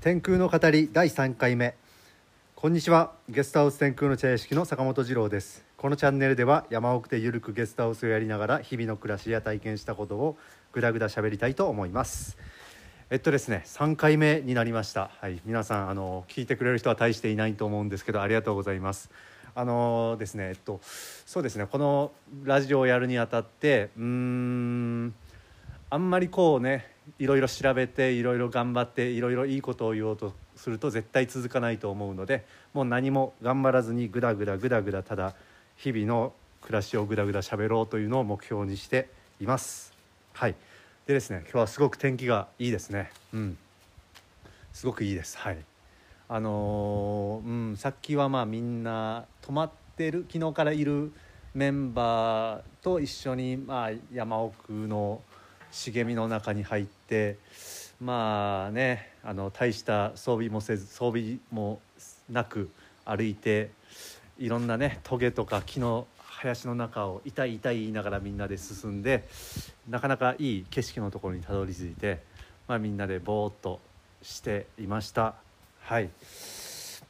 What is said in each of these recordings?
天空の語り第3回目。こんにちは。ゲストハウス天空の茶屋敷の坂本二郎です。このチャンネルでは山奥でゆるくゲストハウスをやりながら日々の暮らしや体験したことをぐだぐだ喋りたいと思います。えっとですね3回目になりました。はい。皆さんあの聞いてくれる人は大していないと思うんですけどありがとうございます。あのですねえっとそうですねこのラジオをやるにあたってうーんあんまりこうねいろいろ調べていろいろ頑張っていろいろいいことを言おうとすると絶対続かないと思うのでもう何も頑張らずにグダグダグダグダただ日々の暮らしをグダグダ喋ろうというのを目標にしています。はい。でですね今日はすごく天気がいいですね。うん。すごくいいです。はい。あのーうんさっきはまあみんな泊まってる昨日からいるメンバーと一緒にまあ山奥の茂みの中に入ってまあねあの大した装備もせず装備もなく歩いていろんなねトゲとか木の林の中を痛い痛い言いながらみんなで進んでなかなかいい景色のところにたどり着いて、まあ、みんなでぼーっとしていました。はい。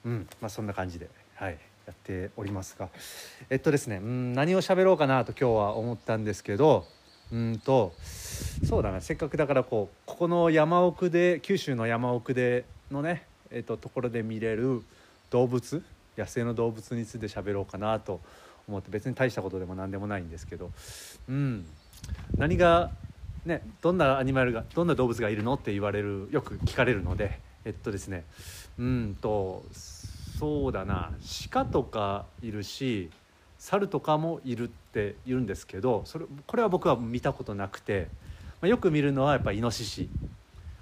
うん。まあそんな感じではい。やっておりますが。えっとですねうん何を喋ろうかなと今日は思ったんですけどうんとそうだな。せっかくだからこうここの山奥で九州の山奥でのね、えっと、ところで見れる動物野生の動物について喋ろうかなと思って別に大したことでも何でもないんですけど、うん、何が、ね、どんなアニマルがどんな動物がいるのって言われるよく聞かれるのでえっとですね。うんとそうだな。鹿とかいるし猿とかもいるって言うんですけどそれこれは僕は見たことなくて、まあ、よく見るのはやっぱイノシシ、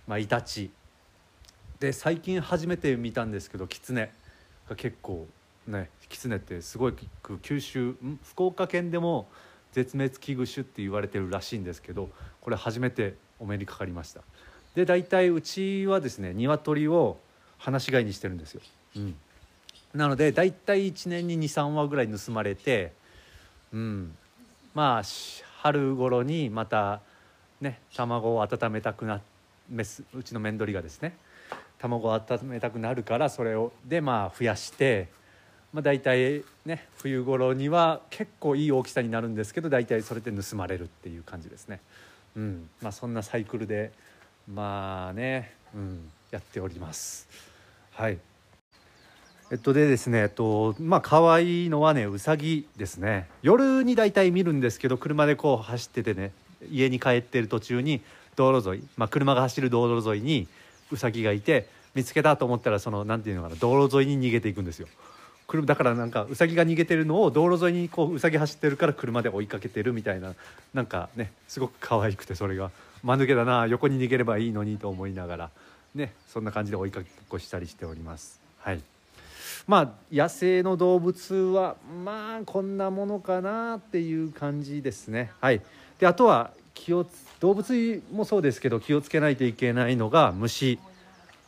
まあ、イタチ。で最近初めて見たんですけどキツネ。が結構ねキツネってすごい九州福岡県でも絶滅危惧種って言われてるらしいんですけどこれ初めてお目にかかりました。で大体うちはですね鶏を放し飼いにしてるんですよ、うん、なので大体1年に23羽ぐらい盗まれてうんまあ春頃にまたね卵を温めたくなメスうちのメンドリがですね卵を温めたくなるからそれをでまあ増やして、まあ、大体ね冬頃には結構いい大きさになるんですけど大体それで盗まれるっていう感じですね。うんまあ、そんなサイクルでまあね、うん、やっております。はいえっとでですね、えっと、まあ可愛いのはねうさぎですね。夜に大体見るんですけど車でこう走っててね家に帰ってる途中に道路沿い、まあ、車が走る道路沿いにうさぎがいて見つけたと思ったらそのなんていうのかな道路沿いに逃げていくんですよ。車だからなんかうさぎが逃げてるのを道路沿いにこううさぎ走ってるから車で追いかけてるみたいななんかねすごく可愛くてそれが。間抜けだな横に逃げればいいのにと思いながらねそんな感じで追いかけっこしたりしております。はい。まあ野生の動物はまあこんなものかなっていう感じですね。はい。であとは気をつ動物もそうですけど気をつけないといけないのが虫。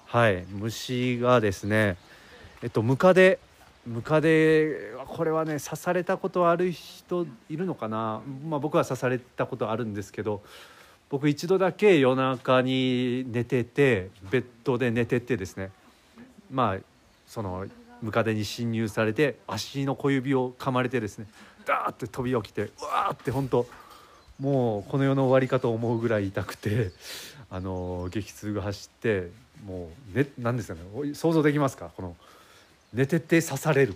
はい。虫がですねえっとムカデ。ムカデこれはね刺されたことある人いるのかな、まあ、僕は刺されたことあるんですけど僕一度だけ夜中に寝ててベッドで寝ててですね。まあそのムカデに侵入されて足の小指を噛まれてですねダーって飛び起きてうわーって本当もうこの世の終わりかと思うぐらい痛くてあの激痛が走ってもう、ね、何ですかね想像できますか？この寝てて刺される。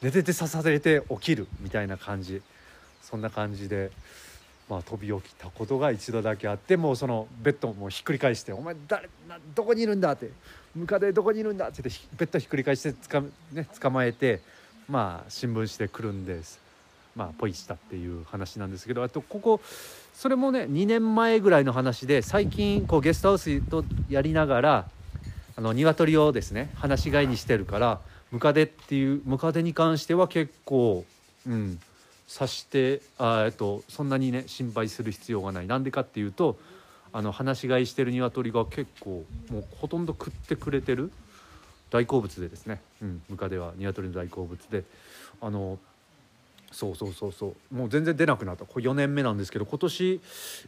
寝てて刺されて起きるみたいな感じ。そんな感じで、まあ、飛び起きたことが一度だけあってもうそのベッドもひっくり返して「お前誰などこにいるんだ?」って「ムカデどこにいるんだ?」って言ってベッドひっくり返してつか、ね、捕まえてまあ新聞紙でくるんです。まあ、ポイしたっていう話なんですけどあとここそれもね2年前ぐらいの話で最近こうゲストハウスとやりながらあの鶏をですね放し飼いにしてるからムカデっていうムカデに関しては結構うん刺してあえっとそんなにね心配する必要がない。なんでかっていうとあの放し飼いしてる鶏が結構もうほとんど食ってくれてる大好物でですね、うん、ムカデは鶏の大好物で。あのそうそうそうそう。もう全然出なくなった。これ4年目なんですけど今年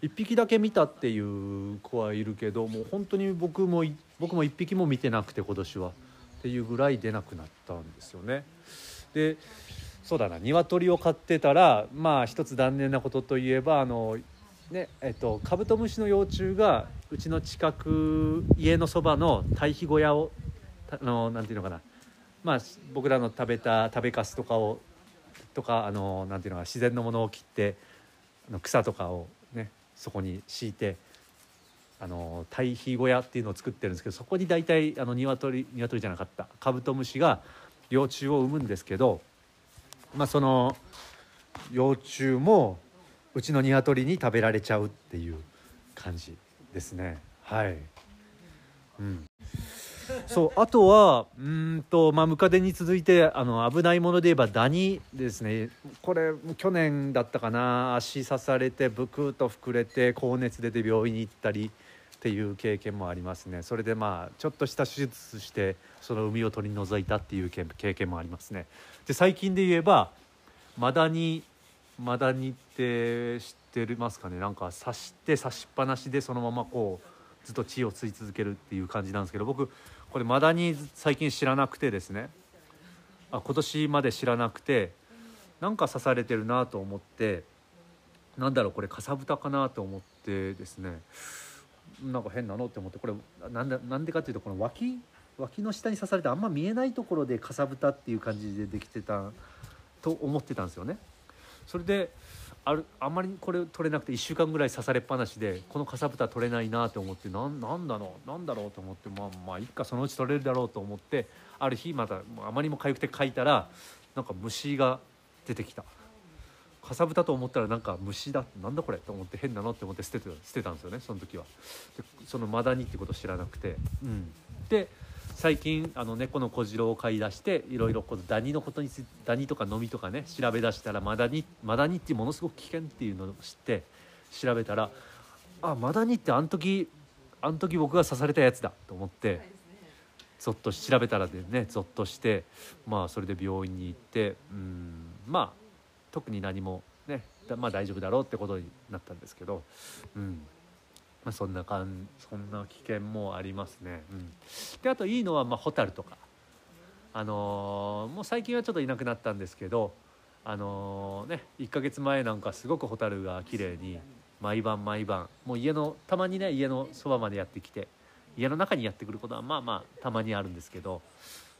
1匹だけ見たっていう子はいるけどもう本当に僕も僕も1匹も見てなくて今年は。っていうぐらい出なくなったんですよね。でそうだな鶏を飼ってたらまあ一つ残念なことといえばあのねえっとカブトムシの幼虫がうちの近く家のそばの堆肥小屋をあのなんていうのかな。まあ僕らの食べた食べかすとかをとかあのなんていうのか自然のものを切ってあの草とかをねそこに敷いてあの堆肥小屋っていうのを作ってるんですけどそこに大体あの鶏鶏じゃなかったカブトムシが幼虫を産むんですけどまあその幼虫もうちの鶏に食べられちゃうっていう感じですね。はい、うん、そうあとはうんとまあムカデに続いてあの危ないもので言えばダニですね。これ去年だったかな。足刺されてブクッと膨れて高熱出て病院に行ったりっていう経験もありますね。それでまあちょっとした手術してその膿を取り除いたっていう経経験もありますね。で最近で言えばマダニマダニって知ってますかね？なんか刺して刺しっぱなしでそのままこうずっと血を吸い続けるっていう感じなんですけど僕これマダニ最近知らなくてですね。あ今年まで知らなくてなんか刺されてるなと思ってなんだろうこれかさぶたかなと思ってですね。なんか変なのって思ってこれなんでなんでかっていうとこの脇脇の下に刺されてあんま見えないところでかさぶたっていう感じでできてたと思ってたんですよね。それであるあんまりこれ取れなくて1週間ぐらい刺されっぱなしでこのかさぶた取れないなと思ってなんなんだろうなんだろうと思ってまあまあいっかそのうち取れるだろうと思ってある日またあまりにも痒くて書いたらなんか虫が出てきたかさぶたと思ったらなんか虫だなんだこれと思って変なのって思って捨てて捨てたんですよねその時は。でそのマダニってことを知らなくて、うん、で最近あの猫の小次郎を買い出していろいろこのダニのことについてダニとかノミとかね調べ出したらマダニマダニってものすごく危険っていうのを知って調べたらあマダニってあの時あの時僕が刺されたやつだと思ってゾッとし調べたらでねゾッとしてまあそれで病院に行ってうんまあ特に何もねまあ大丈夫だろうってことになったんですけどうんまあ、そんなかんそんな危険もありますね。うん、であといいのはまあホタルとか、あのーもう最近はちょっといなくなったんですけど、あのーね1ヶ月前なんかすごくホタルが綺麗に毎晩毎晩もう家のたまにね家のそばまでやってきて家の中にやってくることはまあまあたまにあるんですけど、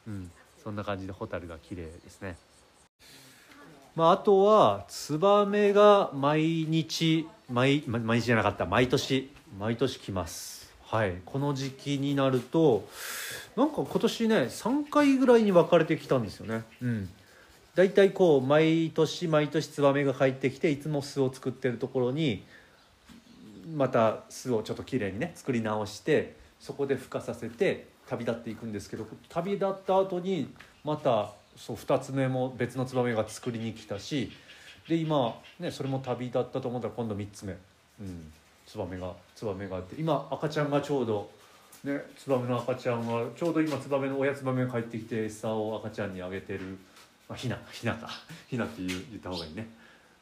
うん、そんな感じでホタルが綺麗ですね。まあ、あとはツバメが毎日毎毎日じゃなかった。毎年。毎年来ます。はい。この時期になるとなんか今年ね3回ぐらいに分かれてきたんですよね。うん。だいたいこう毎年毎年ツバメが帰ってきていつも巣を作ってるところにまた巣をちょっときれいにね作り直してそこで孵化させて旅立っていくんですけど旅立った後にまたそう2つ目も別のツバメが作りに来たしで今、ね、それも旅立ったと思ったら今度3つ目、うん、ツバメがツバメがあって今赤ちゃんがちょうど、ね、ツバメの赤ちゃんがちょうど今ツバメの親ツバメが帰ってきて餌を赤ちゃんにあげてる、まあ、ひなひなか。ひなって言う言った方がいいね。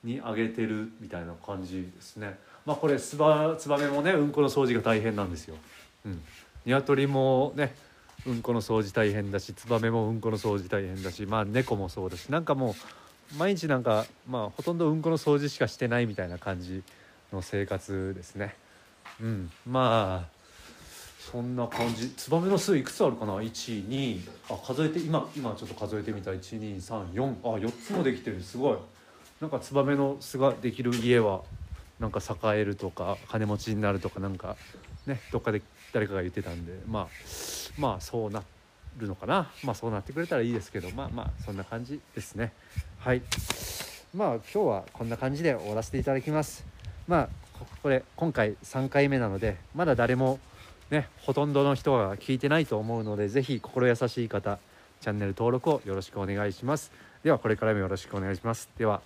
にあげてるみたいな感じですね。まあこれツバツバメもねうんこの掃除が大変なんですよ。うん、鶏もねうんこの掃除大変だしツバメもうんこの掃除大変だしまあ猫もそうだしなんかもう毎日なんかまあほとんどうんこの掃除しかしてないみたいな感じの生活ですね。うん、まあそんな感じ。ツバメの巣いくつあるかな？12あ数えて今今ちょっと数えてみた1234あ4つもできてる。すごい。なんかツバメの巣ができる家はなんか栄えるとか金持ちになるとかなんかねどっかで誰かが言ってたんでまあまあそうなるのかな。まあそうなってくれたらいいですけどまあまあそんな感じですね。はい。まあ今日はこんな感じで終わらせていただきます。まあこれ今回3回目なのでまだ誰もねほとんどの人が聞いてないと思うのでぜひ心優しい方チャンネル登録をよろしくお願いします。ではこれからもよろしくお願いします。では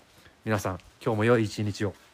皆さん今日も良い一日を。